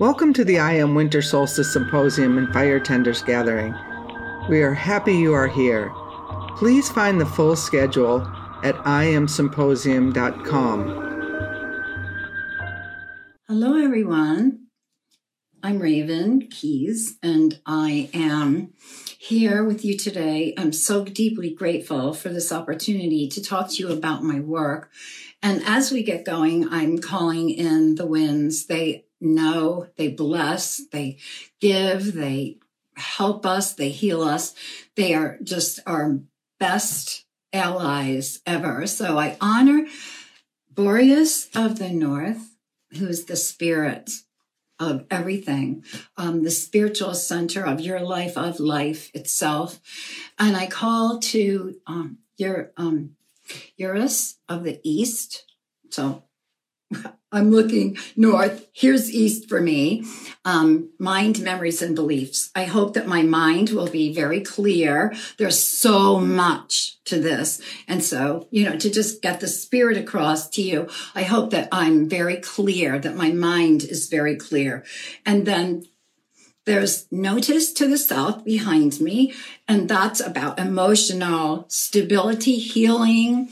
Welcome to the I Am Winter Solstice Symposium and Fire Tenders Gathering. We are happy you are here. Please find the full schedule at iamsymposium.com. Hello, everyone. I'm Raven Keyes, and I am here with you today. I'm so deeply grateful for this opportunity to talk to you about my work. And as we get going, I'm calling in the winds. They know, they bless, they give, they help us, they heal us. They are just our best allies ever. So I honor Boreas of the North, who's the spirit of everything, um, the spiritual center of your life, of life itself. And I call to um, your um, Eurus of the East. So I'm looking north. Here's east for me. Um, mind, memories, and beliefs. I hope that my mind will be very clear. There's so much to this. And so, you know, to just get the spirit across to you, I hope that I'm very clear, that my mind is very clear. And then there's Notus to the south behind me, and that's about emotional stability, healing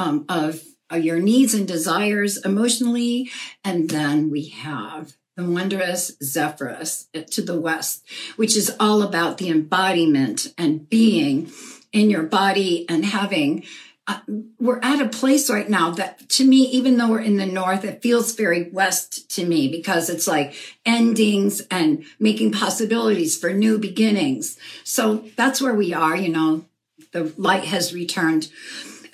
um, of your needs and desires emotionally. And then we have the wondrous Zephyrus to the west, which is all about the embodiment and being in your body and having. Uh, we're at a place right now that to me, even though we're in the north, it feels very west to me because it's like endings and making possibilities for new beginnings. So that's where we are, you know, the light has returned.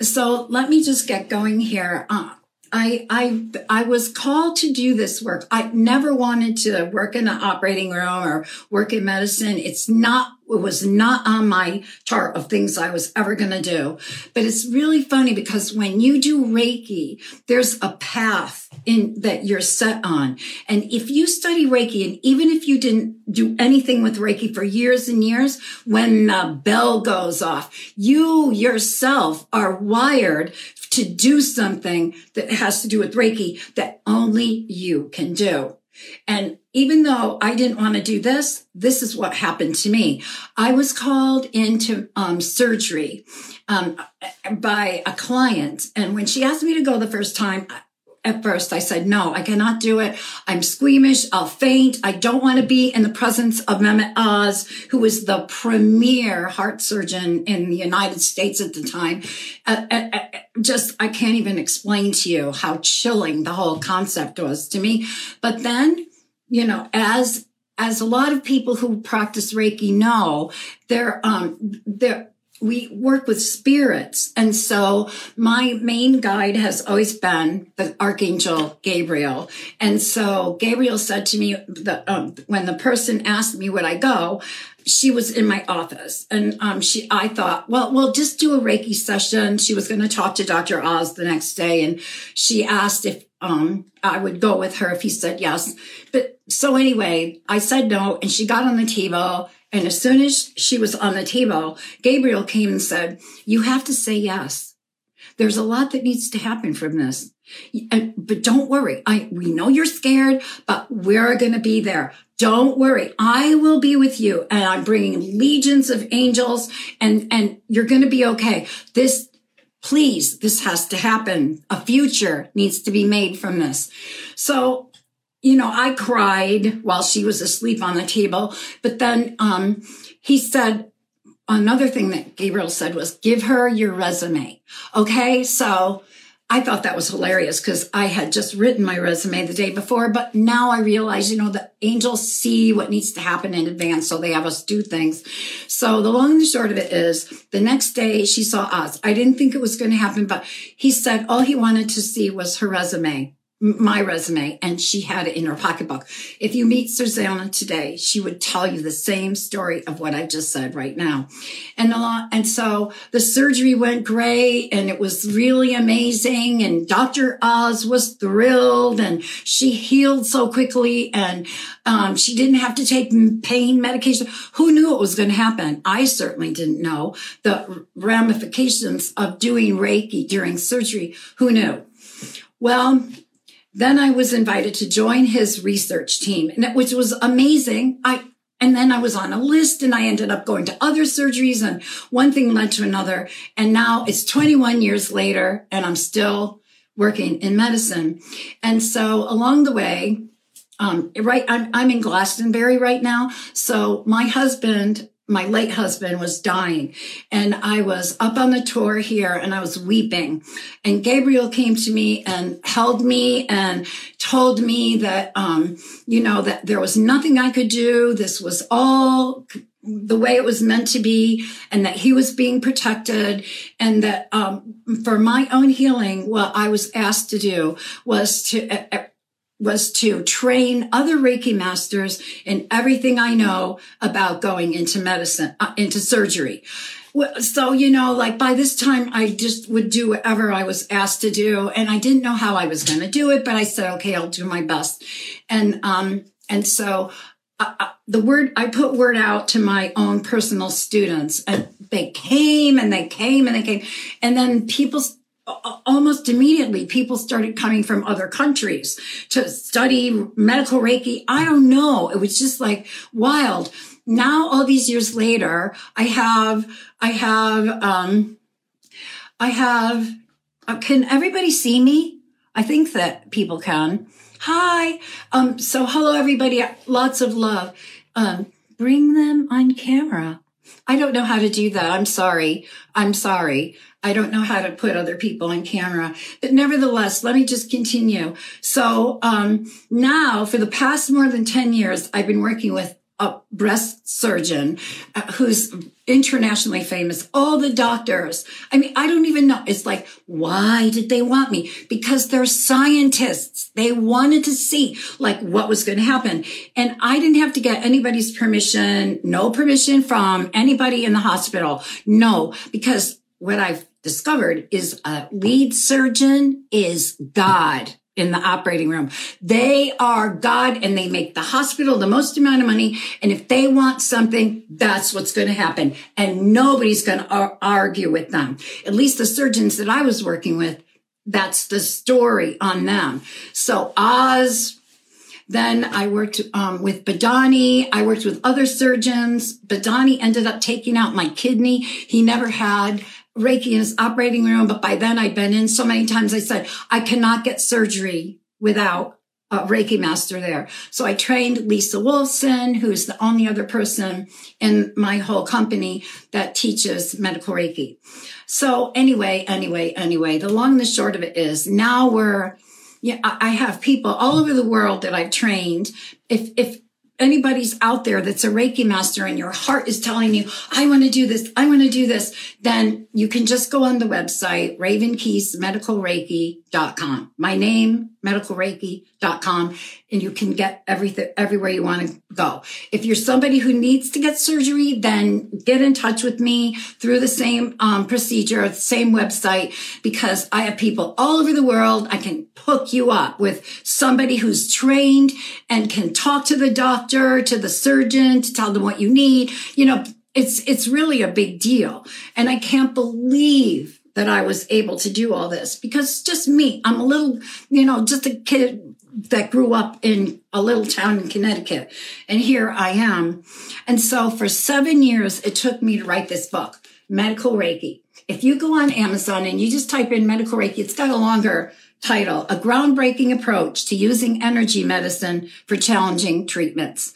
So let me just get going here. Uh, I, I, I was called to do this work. I never wanted to work in an operating room or work in medicine. It's not, it was not on my chart of things I was ever going to do. But it's really funny because when you do Reiki, there's a path in that you're set on. And if you study Reiki, and even if you didn't do anything with Reiki for years and years, when the bell goes off, you yourself are wired to do something that has to do with Reiki that only you can do. And even though I didn't want to do this, this is what happened to me. I was called into um, surgery um, by a client. And when she asked me to go the first time, at first I said, no, I cannot do it. I'm squeamish. I'll faint. I don't want to be in the presence of Mehmet Oz, who was the premier heart surgeon in the United States at the time. Uh, uh, uh, just, I can't even explain to you how chilling the whole concept was to me. But then, you know, as, as a lot of people who practice Reiki know, there, um, there, we work with spirits. And so my main guide has always been the Archangel Gabriel. And so Gabriel said to me that um, when the person asked me would I go, she was in my office. And um, she i thought well we'll just do a reiki session. She was going to talk to dr oz the next day. And she asked if um, i would go with her if he said yes. But so anyway i said no and she got on the table and as soon as she was on the table, Gabriel came and said, you have to say yes. There's a lot that needs to happen from this. But don't worry. I, we know you're scared, but we're going to be there. Don't worry. I will be with you and I'm bringing legions of angels and, and you're going to be okay. This, please, this has to happen. A future needs to be made from this. So you know, I cried while she was asleep on the table. But then um, he said, another thing that Gabriel said was, give her your resume. Okay. So I thought that was hilarious because I had just written my resume the day before, but now I realize, you know, the angels see what needs to happen in advance. So they have us do things. So the long and the short of it is the next day she saw us. I didn't think it was going to happen, but he said all he wanted to see was her resume my resume and she had it in her pocketbook. If you meet Susanna today, she would tell you the same story of what I just said right now. And a lot, and so the surgery went great and it was really amazing. And Dr. Oz was thrilled and she healed so quickly and um, she didn't have to take pain medication. Who knew it was going to happen? I certainly didn't know the ramifications of doing Reiki during surgery. Who knew? Well, then I was invited to join his research team, and which was amazing. I and then I was on a list and I ended up going to other surgeries and one thing led to another. And now it's 21 years later and I'm still working in medicine. And so along the way, um, right, I'm, I'm in Glastonbury right now. So my husband my late husband was dying and I was up on the Tor here and I was weeping and Gabriel came to me and held me and told me that, um, you know, that there was nothing I could do. This was all the way it was meant to be and that he was being protected and that, um, for my own healing, what I was asked to do was to, uh, was to train other Reiki masters in everything I know about going into medicine, uh, into surgery. So, you know, like by this time, I just would do whatever I was asked to do. And I didn't know how I was going to do it, but I said, okay, I'll do my best. And, um, and so uh, uh, the word, I put word out to my own personal students and they came and they came and they came. And then people almost immediately people started coming from other countries to study medical reiki. I don't know. It was just like wild. Now all these years later i have i have um i have uh, can everybody see me? I think that people can. Hi. Um so hello everybody. Lots of love. Um bring them on camera I don't know how to do that. I'm sorry. I'm sorry. I don't know how to put other people on camera, but nevertheless, let me just continue. So, um, now for the past more than 10 years, I've been working with a breast surgeon uh, who's internationally famous. All the doctors. I mean, I don't even know. It's like, why did they want me? Because they're scientists. They wanted to see like what was going to happen. And I didn't have to get anybody's permission, no permission from anybody in the hospital. No, because what I've discovered is a lead surgeon is God in the operating room. They are God and they make the hospital the most amount of money. And if they want something, that's what's going to happen. And nobody's going to argue with them. At least the surgeons that I was working with, that's the story on them. So Oz, then I worked um, with Badani. I worked with other surgeons. Badani ended up taking out my kidney. He never had Reiki in his operating room, but by then I'd been in so many times. I said, I cannot get surgery without a Reiki master there. So I trained Lisa Wolfson, who's the only other person in my whole company that teaches medical Reiki. So anyway, anyway, anyway, the long and the short of it is now we're, yeah, I have people all over the world that I've trained. If, if anybody's out there that's a Reiki master and your heart is telling you, I want to do this, I want to do this, then you can just go on the website, ravenkeyesmedicalreiki.com. My name, medicalreiki.com, and you can get everything, everywhere you want to go. If you're somebody who needs to get surgery, then get in touch with me through the same um, procedure, the same website, because I have people all over the world. I can hook you up with somebody who's trained and can talk to the doctor, to the surgeon, to tell them what you need. You know, it's, it's really a big deal. And I can't believe that I was able to do all this because just me. I'm a little, you know, just a kid that grew up in a little town in Connecticut. And here I am. And so for seven years, it took me to write this book, Medical Reiki. If you go on Amazon and you just type in Medical Reiki, it's got a longer title, A Groundbreaking Approach to Using Energy Medicine for Challenging Treatments.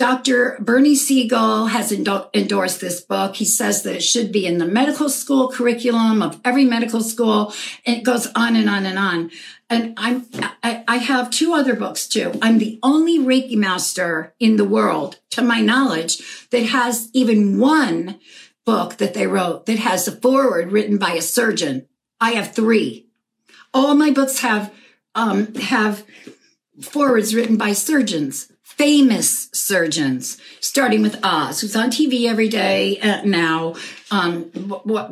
Dr. Bernie Siegel has endorsed this book. He says that it should be in the medical school curriculum of every medical school. And it goes on and on and on. And I'm, I, I have two other books too. I'm the only Reiki master in the world, to my knowledge, that has even one book that they wrote that has a foreword written by a surgeon. I have three. All my books have, um, have forewords written by surgeons famous surgeons, starting with Oz, who's on TV every day uh, now, um,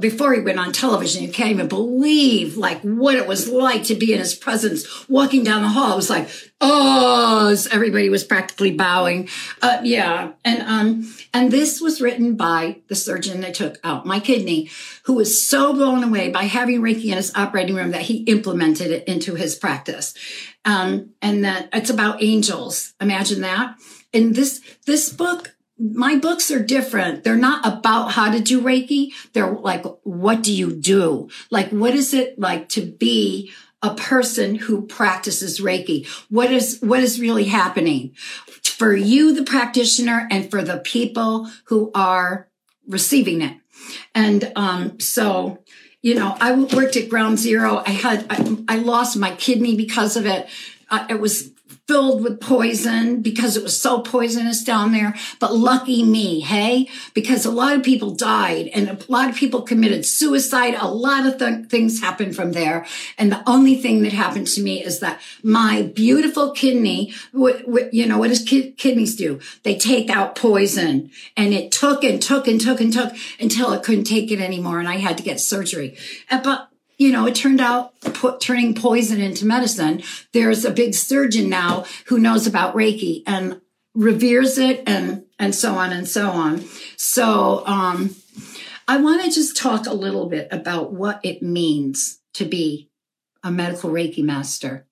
before he went on television, you can't even believe like what it was like to be in his presence, walking down the hall. It was like, oh, everybody was practically bowing. Uh, yeah. And, um, and this was written by the surgeon that took out my kidney, who was so blown away by having Reiki in his operating room that he implemented it into his practice. Um, and that it's about angels. Imagine that. And this, this book my books are different. They're not about how to do Reiki. They're like, what do you do? Like, what is it like to be a person who practices Reiki? What is, what is really happening for you, the practitioner, and for the people who are receiving it? And, um, so, you know, I worked at ground zero. I had, I, I lost my kidney because of it. Uh, it was filled with poison because it was so poisonous down there. But lucky me, hey, because a lot of people died and a lot of people committed suicide. A lot of th- things happened from there. And the only thing that happened to me is that my beautiful kidney, w- w- you know, what does ki- kidneys do? They take out poison and it took and took and took and took until it couldn't take it anymore. And I had to get surgery. Uh, but you know, it turned out put, turning poison into medicine. There's a big surgeon now who knows about Reiki and reveres it and, and so on and so on. So, um, I want to just talk a little bit about what it means to be a medical Reiki master.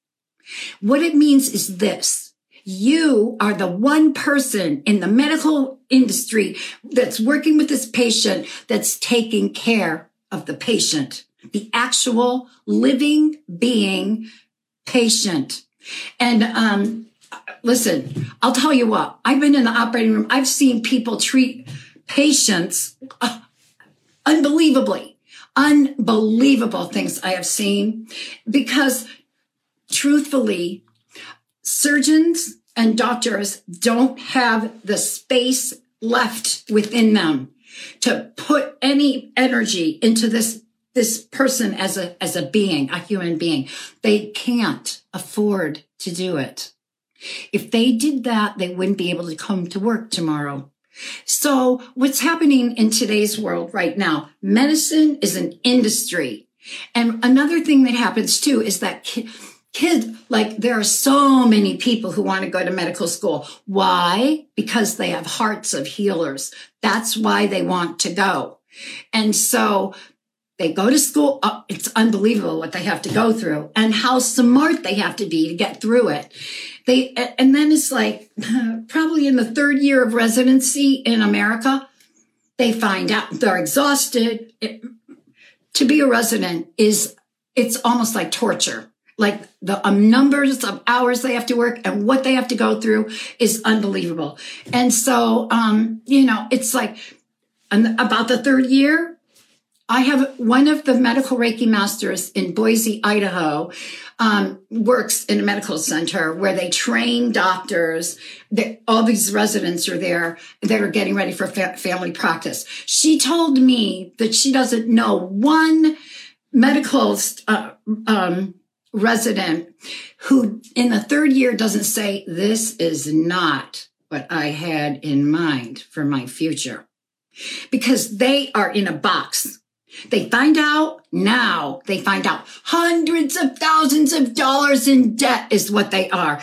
What it means is this. You are the one person in the medical industry that's working with this patient that's taking care of the patient the actual living being patient. And um, listen, I'll tell you what, I've been in the operating room, I've seen people treat patients uh, unbelievably, unbelievable things I have seen because truthfully, surgeons and doctors don't have the space left within them to put any energy into this this person as a as a being, a human being. They can't afford to do it. If they did that, they wouldn't be able to come to work tomorrow. So what's happening in today's world right now? Medicine is an industry. And another thing that happens too is that ki- kids, like there are so many people who want to go to medical school. Why? Because they have hearts of healers. That's why they want to go. And so they go to school. Oh, it's unbelievable what they have to go through and how smart they have to be to get through it. They, and then it's like probably in the third year of residency in America, they find out they're exhausted. It, to be a resident is, it's almost like torture. Like the um, numbers of hours they have to work and what they have to go through is unbelievable. And so, um, you know, it's like about the third year, I have one of the medical Reiki masters in Boise, Idaho, um, works in a medical center where they train doctors. That all these residents are there that are getting ready for fa- family practice. She told me that she doesn't know one medical uh, um, resident who in the third year doesn't say, this is not what I had in mind for my future because they are in a box they find out now, they find out hundreds of thousands of dollars in debt is what they are.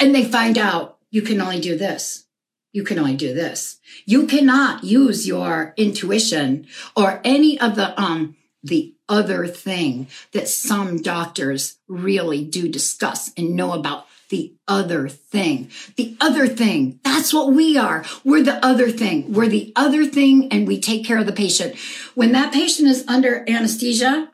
And they find out you can only do this. You can only do this. You cannot use your intuition or any of the, um, the other thing that some doctors really do discuss and know about the other thing. The other thing. That's what we are. We're the other thing. We're the other thing and we take care of the patient. When that patient is under anesthesia,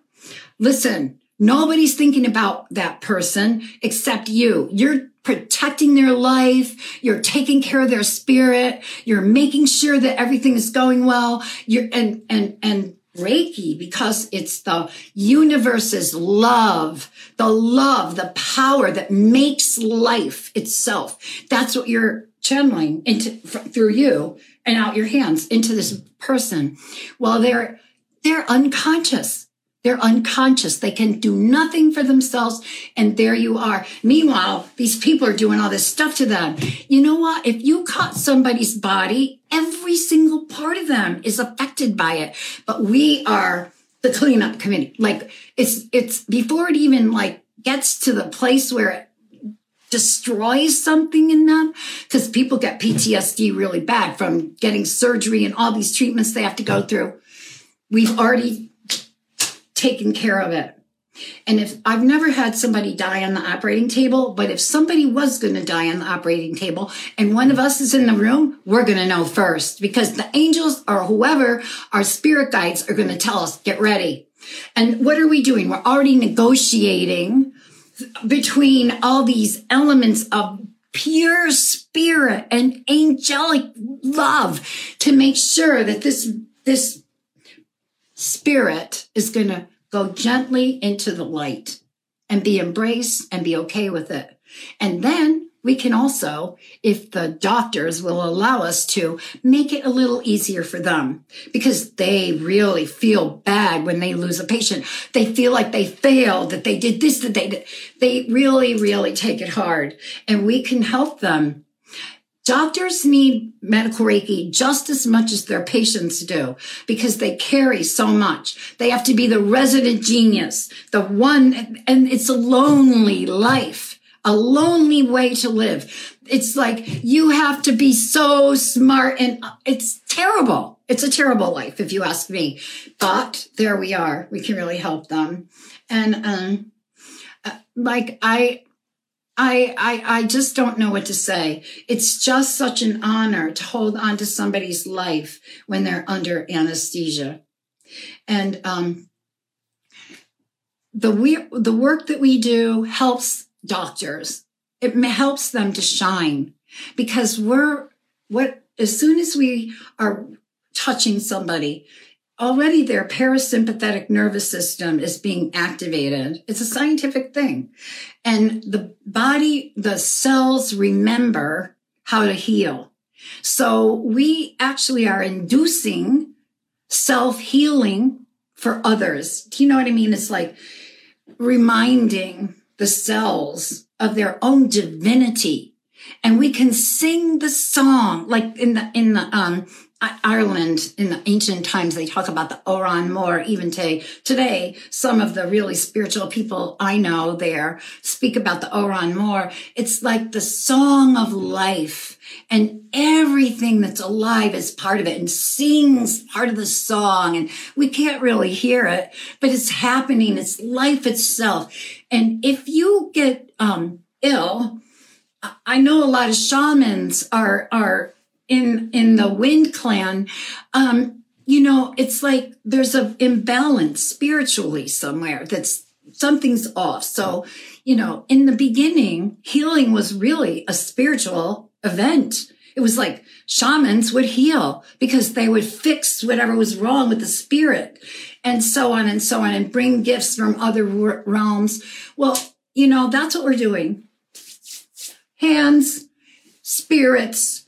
listen, nobody's thinking about that person except you. You're protecting their life. You're taking care of their spirit. You're making sure that everything is going well. You're, and, and, and Reiki because it's the universe's love, the love, the power that makes life itself. That's what you're channeling into through you and out your hands into this person. Well, they're they're unconscious. They're unconscious. They can do nothing for themselves. And there you are. Meanwhile, these people are doing all this stuff to them. You know what? If you cut somebody's body, every single part of them is affected by it. But we are the cleanup committee. Like it's, it's before it even like gets to the place where it destroys something in them because people get PTSD really bad from getting surgery and all these treatments they have to go through. We've already taken care of it. And if I've never had somebody die on the operating table, but if somebody was going to die on the operating table and one of us is in the room, we're going to know first because the angels or whoever, our spirit guides are going to tell us, get ready. And what are we doing? We're already negotiating between all these elements of pure spirit and angelic love to make sure that this, this spirit is going to go gently into the light and be embraced and be okay with it. And then we can also, if the doctors will allow us to, make it a little easier for them because they really feel bad when they lose a patient. They feel like they failed, that they did this, that they did. They really, really take it hard and we can help them Doctors need medical Reiki just as much as their patients do because they carry so much. They have to be the resident genius, the one, and it's a lonely life, a lonely way to live. It's like you have to be so smart and it's terrible. It's a terrible life, if you ask me. But there we are. We can really help them. And, um, uh, like I, I, I, I just don't know what to say. It's just such an honor to hold on to somebody's life when they're under anesthesia. And, um, the we, the work that we do helps doctors. It helps them to shine because we're what, as soon as we are touching somebody, already their parasympathetic nervous system is being activated. It's a scientific thing. And the body, the cells remember how to heal. So we actually are inducing self healing for others. Do you know what I mean? It's like reminding the cells of their own divinity. And we can sing the song like in the, in the, um, Ireland in the ancient times, they talk about the Oran Mor. Even today, today, some of the really spiritual people I know there speak about the Oran Mor. It's like the song of life and everything that's alive is part of it and sings part of the song. And we can't really hear it, but it's happening. It's life itself. And if you get, um, ill, I know a lot of shamans are, are, in in the wind clan um you know it's like there's an imbalance spiritually somewhere that's something's off. So you know in the beginning healing was really a spiritual event. It was like shamans would heal because they would fix whatever was wrong with the spirit and so on and so on and bring gifts from other realms. Well you know that's what we're doing. Hands spirits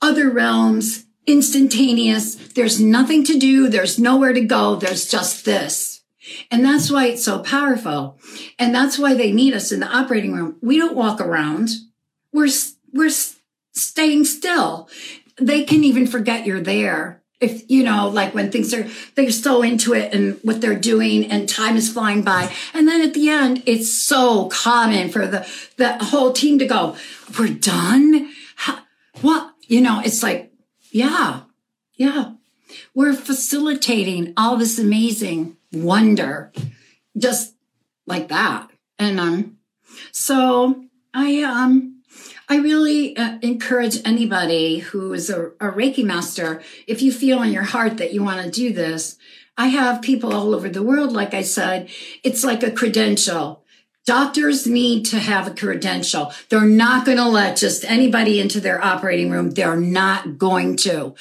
other realms, instantaneous. There's nothing to do. There's nowhere to go. There's just this. And that's why it's so powerful. And that's why they need us in the operating room. We don't walk around. We're, we're staying still. They can even forget you're there. If, you know, like when things are, they're so into it and what they're doing and time is flying by. And then at the end, it's so common for the, the whole team to go, we're done. How, what? You know, it's like, yeah, yeah. We're facilitating all this amazing wonder just like that. And um, so I um, I really uh, encourage anybody who is a, a Reiki master, if you feel in your heart that you want to do this, I have people all over the world, like I said, it's like a credential. Doctors need to have a credential. They're not going to let just anybody into their operating room. They're not going to.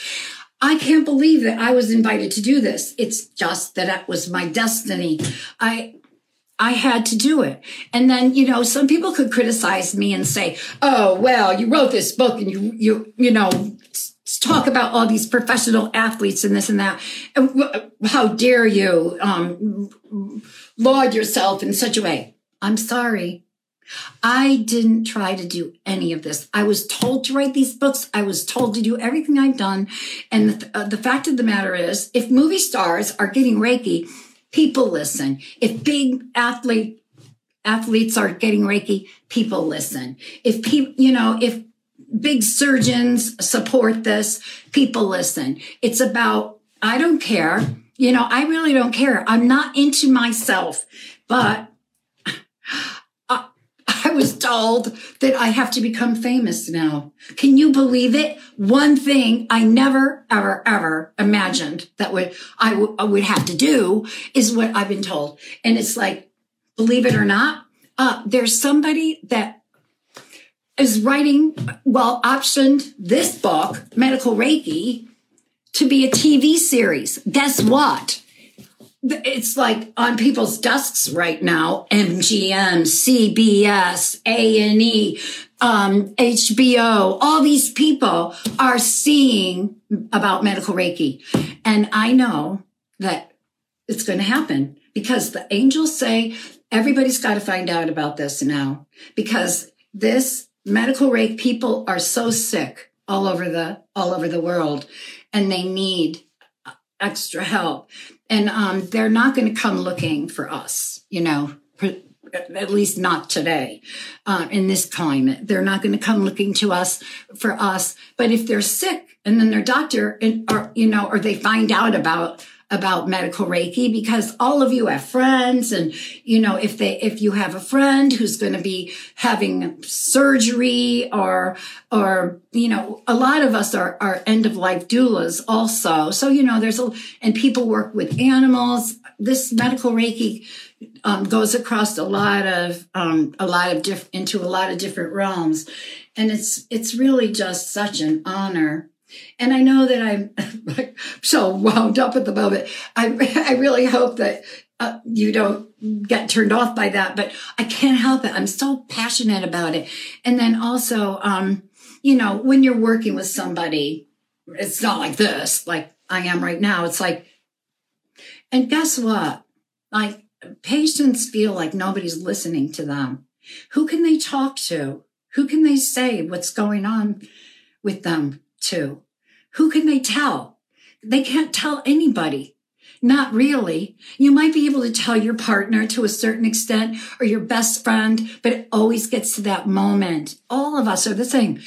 I can't believe that I was invited to do this. It's just that it was my destiny. I, I had to do it. And then, you know, some people could criticize me and say, "Oh, well, you wrote this book and you you you know, talk about all these professional athletes and this and that. How dare you um, laud yourself in such a way?" I'm sorry. I didn't try to do any of this. I was told to write these books. I was told to do everything I've done. And the, uh, the fact of the matter is, if movie stars are getting Reiki, people listen. If big athlete athletes are getting Reiki, people listen. If people, you know, if big surgeons support this, people listen. It's about, I don't care. You know, I really don't care. I'm not into myself, but was told that I have to become famous now. Can you believe it? One thing I never, ever, ever imagined that would I, w- I would have to do is what I've been told. And it's like, believe it or not, uh, there's somebody that is writing, well, optioned this book, Medical Reiki, to be a TV series. Guess what? It's like on people's desks right now mgm cbs a&e um, hbo all these people are seeing about medical reiki. And i know that it's going to happen because the angels say everybody's got to find out about this now because this medical reiki people are so sick all over the all over the world and they need extra help and um, they're not going to come looking for us, you know, at least not today uh, in this climate. They're not going to come looking to us for us. But if they're sick and then their doctor, and, or you know, or they find out about about medical Reiki because all of you have friends. And, you know, if they, if you have a friend who's going to be having surgery or, or, you know, a lot of us are, are end of life doulas also. So, you know, there's a, and people work with animals. This medical Reiki, um, goes across a lot of, um, a lot of diff, into a lot of different realms. And it's, it's really just such an honor and I know that I'm so wound up at the moment. I, I really hope that uh, you don't get turned off by that, but I can't help it. I'm so passionate about it. And then also, um, you know, when you're working with somebody, it's not like this, like I am right now. It's like, and guess what? Like patients feel like nobody's listening to them. Who can they talk to? Who can they say what's going on with them? To? Who can they tell? They can't tell anybody. Not really. You might be able to tell your partner to a certain extent or your best friend, but it always gets to that moment. All of us are the same.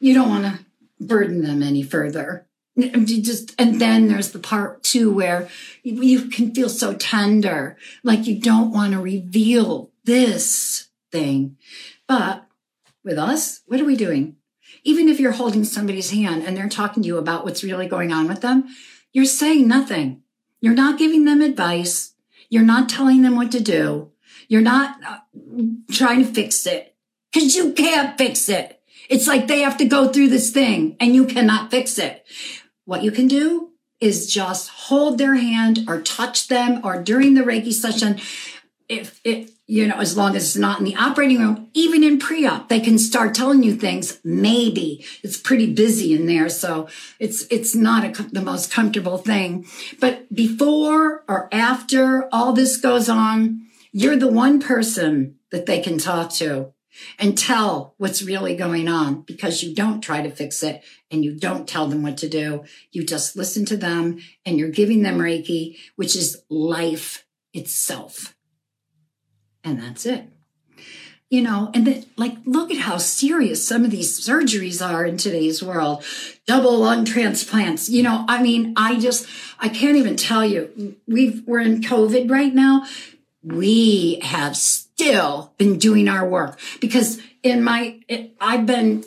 You don't want to burden them any further. You just, and then there's the part too where you can feel so tender, like you don't want to reveal this thing. But with us, what are we doing? Even if you're holding somebody's hand and they're talking to you about what's really going on with them, you're saying nothing. You're not giving them advice. You're not telling them what to do. You're not uh, trying to fix it because you can't fix it. It's like they have to go through this thing and you cannot fix it. What you can do is just hold their hand or touch them or during the Reiki session. If, if you know, as long as it's not in the operating room, even in pre-op, they can start telling you things. Maybe it's pretty busy in there. So it's, it's not a, the most comfortable thing. But before or after all this goes on, you're the one person that they can talk to and tell what's really going on because you don't try to fix it and you don't tell them what to do. You just listen to them and you're giving them Reiki, which is life itself and that's it. You know, and then like, look at how serious some of these surgeries are in today's world. Double lung transplants. You know, I mean, I just, I can't even tell you. We've, we're in COVID right now. We have still been doing our work because in my, it, I've been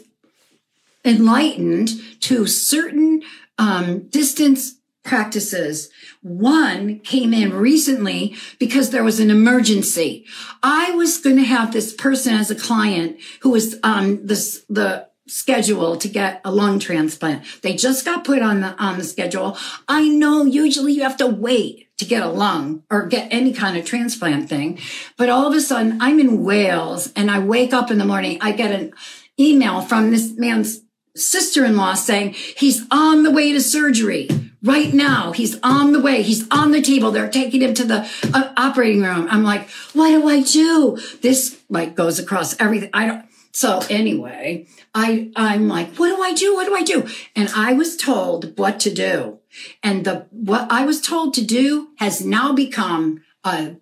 enlightened to certain um, distance practices. One came in recently because there was an emergency. I was going to have this person as a client who was um, this, the schedule to get a lung transplant. They just got put on the on the schedule. I know usually you have to wait to get a lung or get any kind of transplant thing. But all of a sudden I'm in Wales and I wake up in the morning, I get an email from this man's sister-in-law saying he's on the way to surgery right now. He's on the way. He's on the table. They're taking him to the uh, operating room. I'm like, what do I do? This like goes across everything. I don't, so anyway, I, I'm like, what do I do? What do I do? And I was told what to do. And the, what I was told to do has now become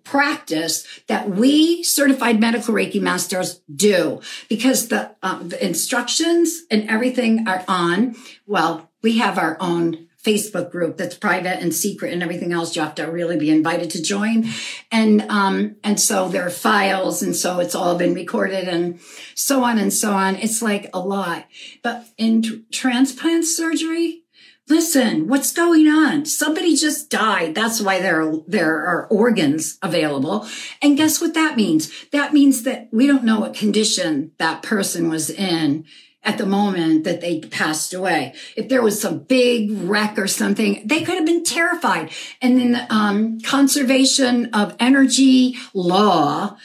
practice that we certified medical Reiki masters do because the, uh, the instructions and everything are on. Well, we have our own Facebook group that's private and secret and everything else. You have to really be invited to join. And, um, and so there are files. And so it's all been recorded and so on and so on. It's like a lot. But in transplant surgery, listen, what's going on? Somebody just died. That's why there are, there are organs available. And guess what that means? That means that we don't know what condition that person was in at the moment that they passed away. If there was some big wreck or something, they could have been terrified. And in the um, conservation of energy law,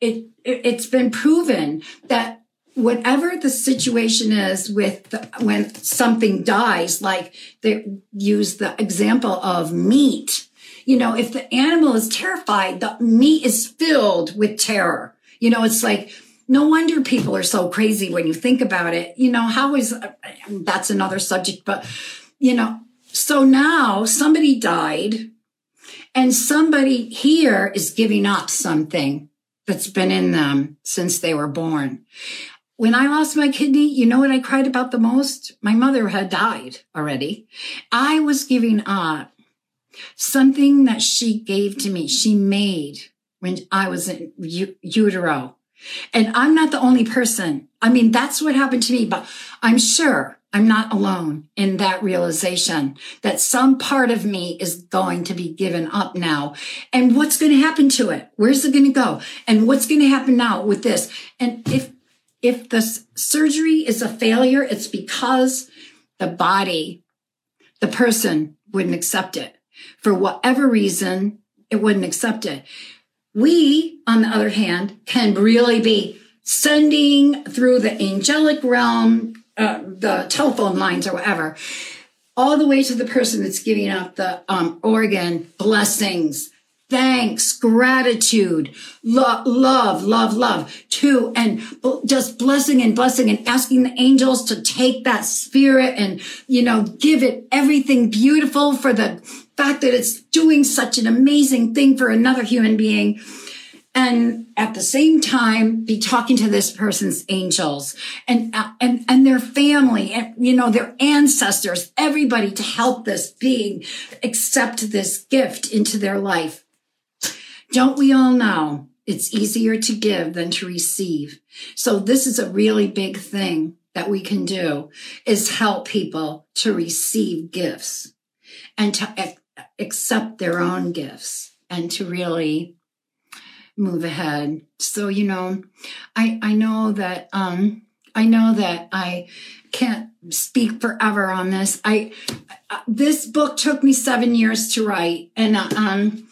it, it has been proven that whatever the situation is with the, when something dies, like they use the example of meat. You know, if the animal is terrified, the meat is filled with terror. You know, it's like no wonder people are so crazy when you think about it. You know, how is that's another subject, but you know, so now somebody died and somebody here is giving up something that's been in them since they were born. When I lost my kidney, you know what I cried about the most? My mother had died already. I was giving up something that she gave to me. She made when I was in utero and I'm not the only person. I mean, that's what happened to me, but I'm sure I'm not alone in that realization that some part of me is going to be given up now. And what's going to happen to it? Where's it going to go? And what's going to happen now with this? And if, if the surgery is a failure, it's because the body, the person wouldn't accept it. For whatever reason, it wouldn't accept it. We, on the other hand, can really be sending through the angelic realm, uh, the telephone lines or whatever, all the way to the person that's giving out the um, organ blessings, thanks, gratitude, lo- love, love, love, too, and just blessing and blessing and asking the angels to take that spirit and, you know, give it everything beautiful for the fact that it's doing such an amazing thing for another human being. And at the same time be talking to this person's angels and uh, and and their family and you know their ancestors everybody to help this being accept this gift into their life don't we all know it's easier to give than to receive so this is a really big thing that we can do is help people to receive gifts and to accept their own gifts and to really move ahead. So, you know, I, I know that, um, I know that I can't speak forever on this. I, uh, this book took me seven years to write and, uh, um,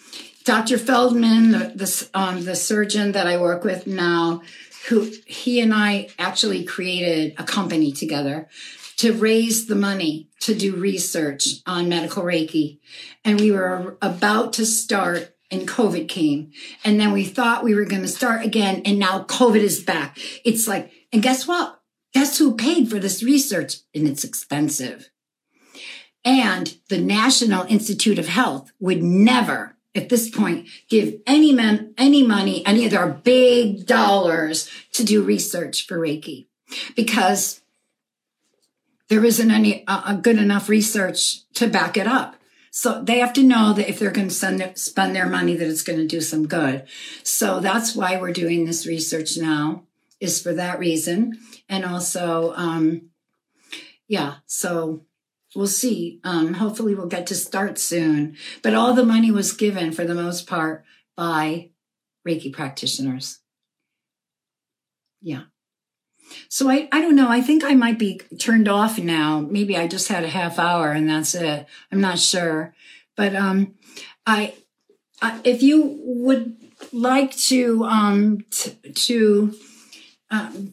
Dr. Feldman, the, the, um, the surgeon that I work with now, who he and I actually created a company together to raise the money to do research on medical Reiki. And we were about to start and COVID came. And then we thought we were going to start again. And now COVID is back. It's like, and guess what? Guess who paid for this research? And it's expensive. And the National Institute of Health would never at this point give any men any money, any of their big dollars to do research for Reiki because there isn't any uh, good enough research to back it up. So they have to know that if they're going to send, spend their money, that it's going to do some good. So that's why we're doing this research now is for that reason. And also, um, yeah, so we'll see. Um, hopefully we'll get to start soon, but all the money was given for the most part by Reiki practitioners. Yeah. so I, I don't know. I think I might be turned off now. Maybe I just had a half hour and that's it. I'm not sure. But um, I, I if you would like to um, t- to um,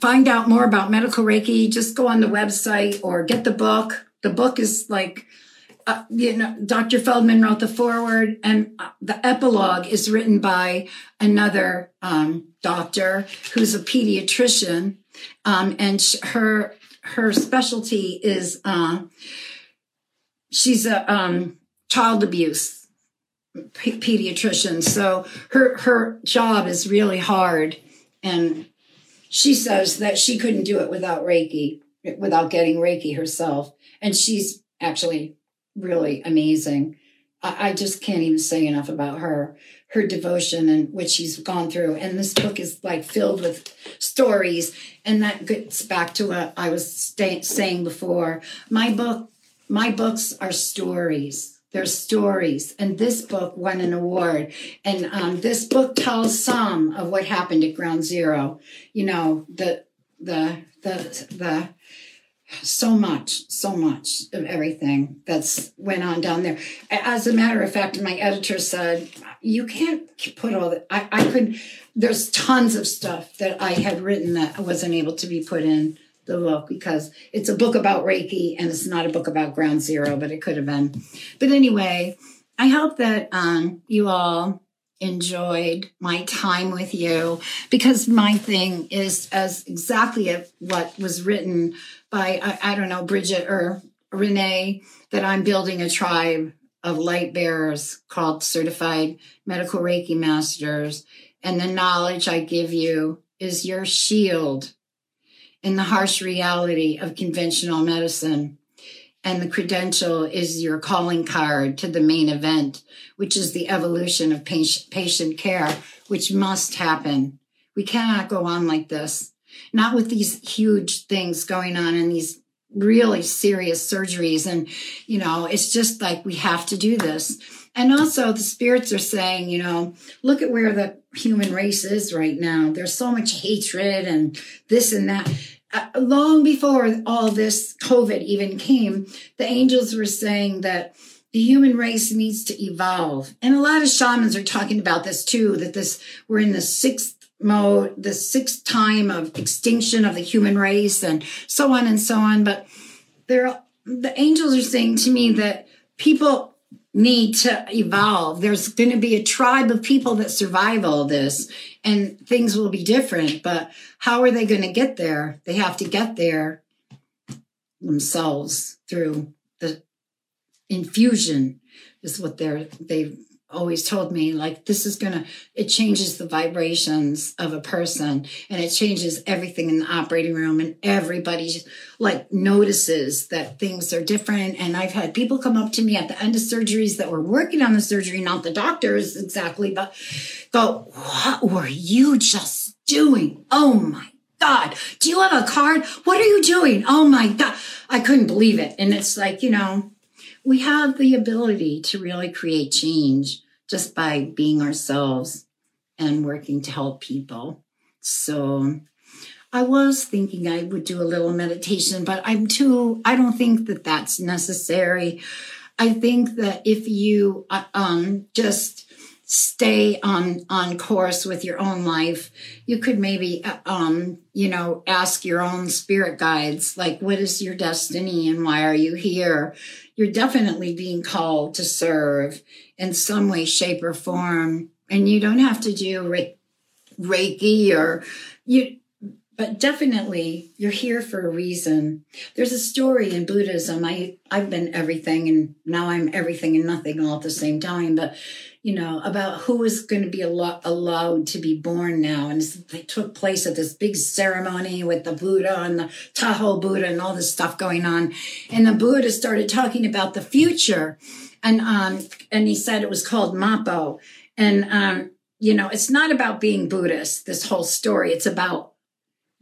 find out more about medical Reiki, just go on the website or get the book. The book is like uh, you know, Dr. Feldman wrote the foreword, and uh, the epilogue is written by another um, doctor who's a pediatrician, um, and sh- her her specialty is uh, she's a um, child abuse p- pediatrician. So her her job is really hard, and she says that she couldn't do it without Reiki, without getting Reiki herself, and she's actually really amazing. I, I just can't even say enough about her, her devotion and what she's gone through. And this book is like filled with stories. And that gets back to what I was stay, saying before. My book, my books are stories. They're stories, and this book won an award. And um, this book tells some of what happened at Ground Zero. You know, the the the the so much, so much of everything that's went on down there. As a matter of fact, my editor said, you can't put all that. I, I could, there's tons of stuff that I had written that wasn't able to be put in the book because it's a book about Reiki and it's not a book about ground zero, but it could have been. But anyway, I hope that um, you all enjoyed my time with you because my thing is as exactly what was written by I, I, don't know Bridget or Renee that I'm building a tribe of light bearers called certified medical Reiki masters and the knowledge I give you is your shield in the harsh reality of conventional medicine and the credential is your calling card to the main event, which is the evolution of patient care, which must happen. We cannot go on like this, not with these huge things going on and these really serious surgeries. And, you know, it's just like we have to do this. And also, the spirits are saying, you know, look at where the human race is right now. There's so much hatred and this and that uh, long before all this COVID even came, the angels were saying that the human race needs to evolve. And a lot of shamans are talking about this too, that this, we're in the sixth mode, the sixth time of extinction of the human race and so on and so on. But there, the angels are saying to me that people need to evolve. There's going to be a tribe of people that survive all this and things will be different. But how are they going to get there? They have to get there themselves through the infusion is what they're they've always told me like this is gonna it changes the vibrations of a person and it changes everything in the operating room and everybody like notices that things are different. And i've had people come up to me at the end of surgeries that were working on the surgery not the doctors exactly but go what were you just doing? Oh my god. Do you have a card? What are you doing? Oh my god. I couldn't believe it. And it's like you know we have the ability to really create change just by being ourselves and working to help people. So I was thinking I would do a little meditation, but I'm too, I don't think that that's necessary. I think that if you uh, um, just stay on on course with your own life. You could maybe uh, um you know ask your own spirit guides like what is your destiny and why are you here? You're definitely being called to serve in some way shape or form. And you don't have to do re- reiki or you but definitely you're here for a reason there's a story in buddhism i i've been everything and now i'm everything and nothing all at the same time but you know, about who was going to be al- allowed to be born now. And it took place at this big ceremony with the Buddha and the Taho Buddha and all this stuff going on. And the Buddha started talking about the future. And, um, and he said it was called Mappo. And, um, you know, it's not about being Buddhist, this whole story. It's about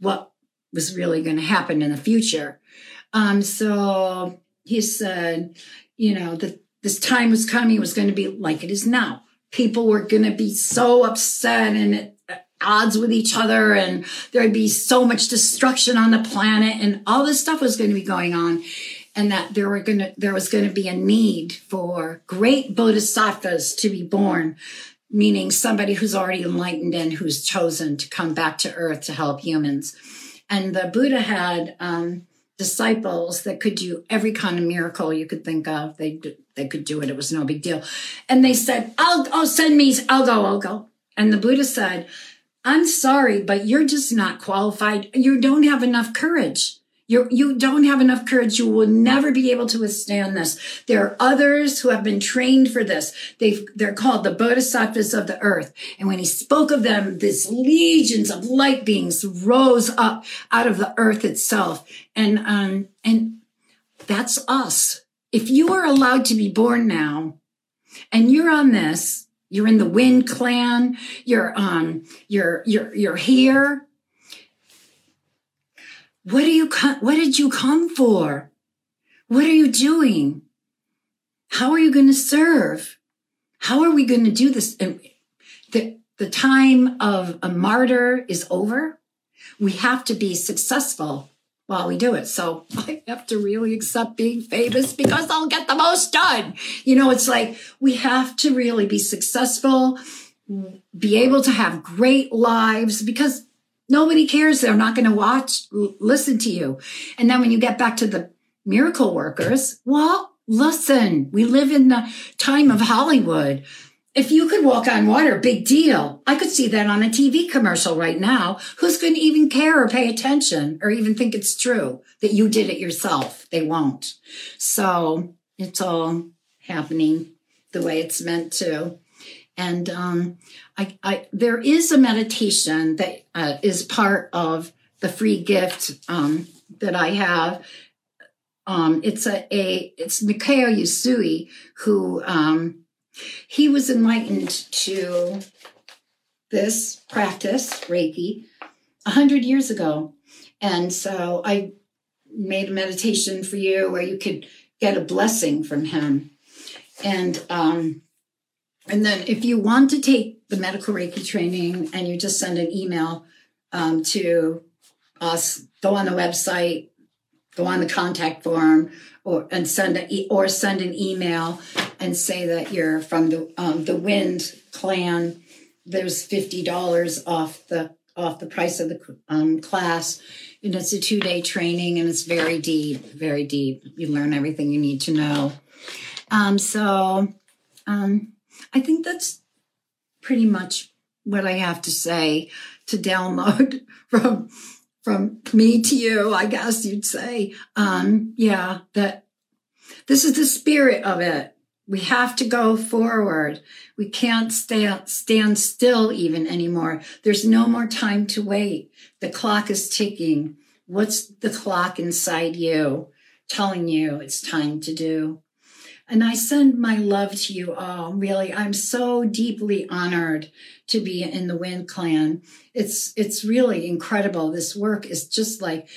what was really going to happen in the future. Um, so he said, you know, the this time was coming, it was going to be like it is now. People were going to be so upset and it, odds with each other and there'd be so much destruction on the planet and all this stuff was going to be going on and that there were going to there was going to be a need for great bodhisattvas to be born meaning somebody who's already enlightened and who's chosen to come back to earth to help humans. And the buddha had um, disciples that could do every kind of miracle you could think of. They they could do it. It was no big deal. And they said i'll i'll send me i'll go i'll go. And the buddha said I'm sorry, but you're just not qualified. You don't have enough courage. You you don't have enough courage. You will never be able to withstand this. There are others who have been trained for this. They've they're called the bodhisattvas of the earth. And when he spoke of them, these legions of light beings rose up out of the earth itself. And um and that's us. If you are allowed to be born now, and you're on this, you're in the Wind clan. You're um you're you're you're here. What do you what did you come for? What are you doing? How are you going to serve? How are we going to do this? And the the time of a martyr is over. We have to be successful while we do it. So I have to really accept being famous because I'll get the most done. You know, it's like we have to really be successful, be able to have great lives because nobody cares. They're not going to watch, listen to you. And then when you get back to the miracle workers, well, listen, we live in the time of Hollywood if you could walk on water, big deal. I could see that on a TV commercial right now. Who's going to even care or pay attention or even think it's true that you did it yourself? They won't. So it's all happening the way it's meant to. And um, I, I, there is a meditation that uh, is part of the free gift um, that I have. Um, it's a, a it's Mikao Usui who um, he was enlightened to this practice, Reiki, a hundred years ago. And so I made a meditation for you where you could get a blessing from him. And um, and then if you want to take the medical Reiki training and you just send an email um, to us, go on the website, go on the contact form, or and send or send an email and say that you're from the um, the Wind clan. There's fifty dollars off the off the price of the um, class, and it's a two day training, and it's very deep, very deep. You learn everything you need to know. Um, so, um, I think that's pretty much what I have to say to download from from me to you, I guess you'd say. Um, yeah, that this is the spirit of it. We have to go forward. We can't stay, stand still even anymore. There's no more time to wait. The clock is ticking. What's the clock inside you telling you it's time to do? And I send my love to you all. Really, I'm so deeply honored to be in the Wind Clan. It's it's really incredible. This work is just like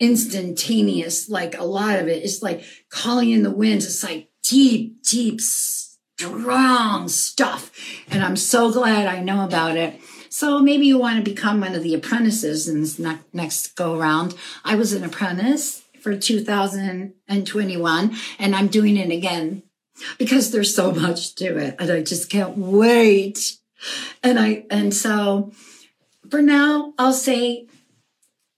instantaneous. Like a lot of it is like calling in the winds. It's like deep, deep, strong stuff. And I'm so glad I know about it. So maybe you want to become one of the apprentices in this next go around. I was an apprentice for 2021 and I'm doing it again because there's so much to it and I just can't wait. And I, and so for now, I'll say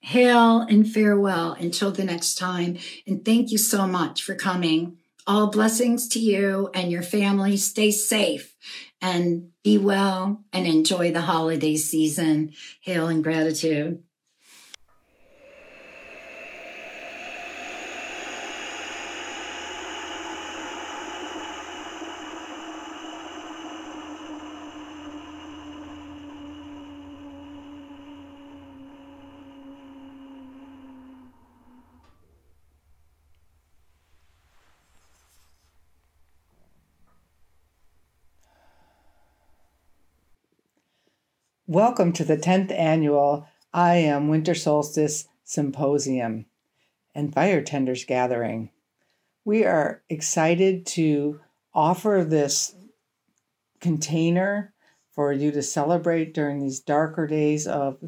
hail and farewell until the next time. And thank you so much for coming. All blessings to you and your family. Stay safe and be well and enjoy the holiday season. Hail and gratitude. Welcome to the 10th annual I Am Winter Solstice Symposium and Fire Tenders Gathering. We are excited to offer this container for you to celebrate during these darker days of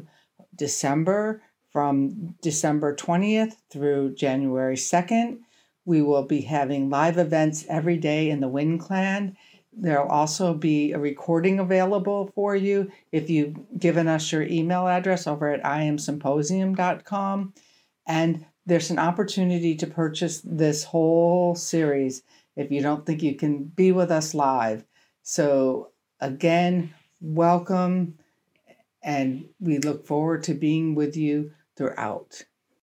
December from December 20th through January 2nd. We will be having live events every day in the Wind Clan. There'll also be a recording available for you if you've given us your email address over at iamsymposium.com. And there's an opportunity to purchase this whole series if you don't think you can be with us live. So, again, welcome, and we look forward to being with you throughout.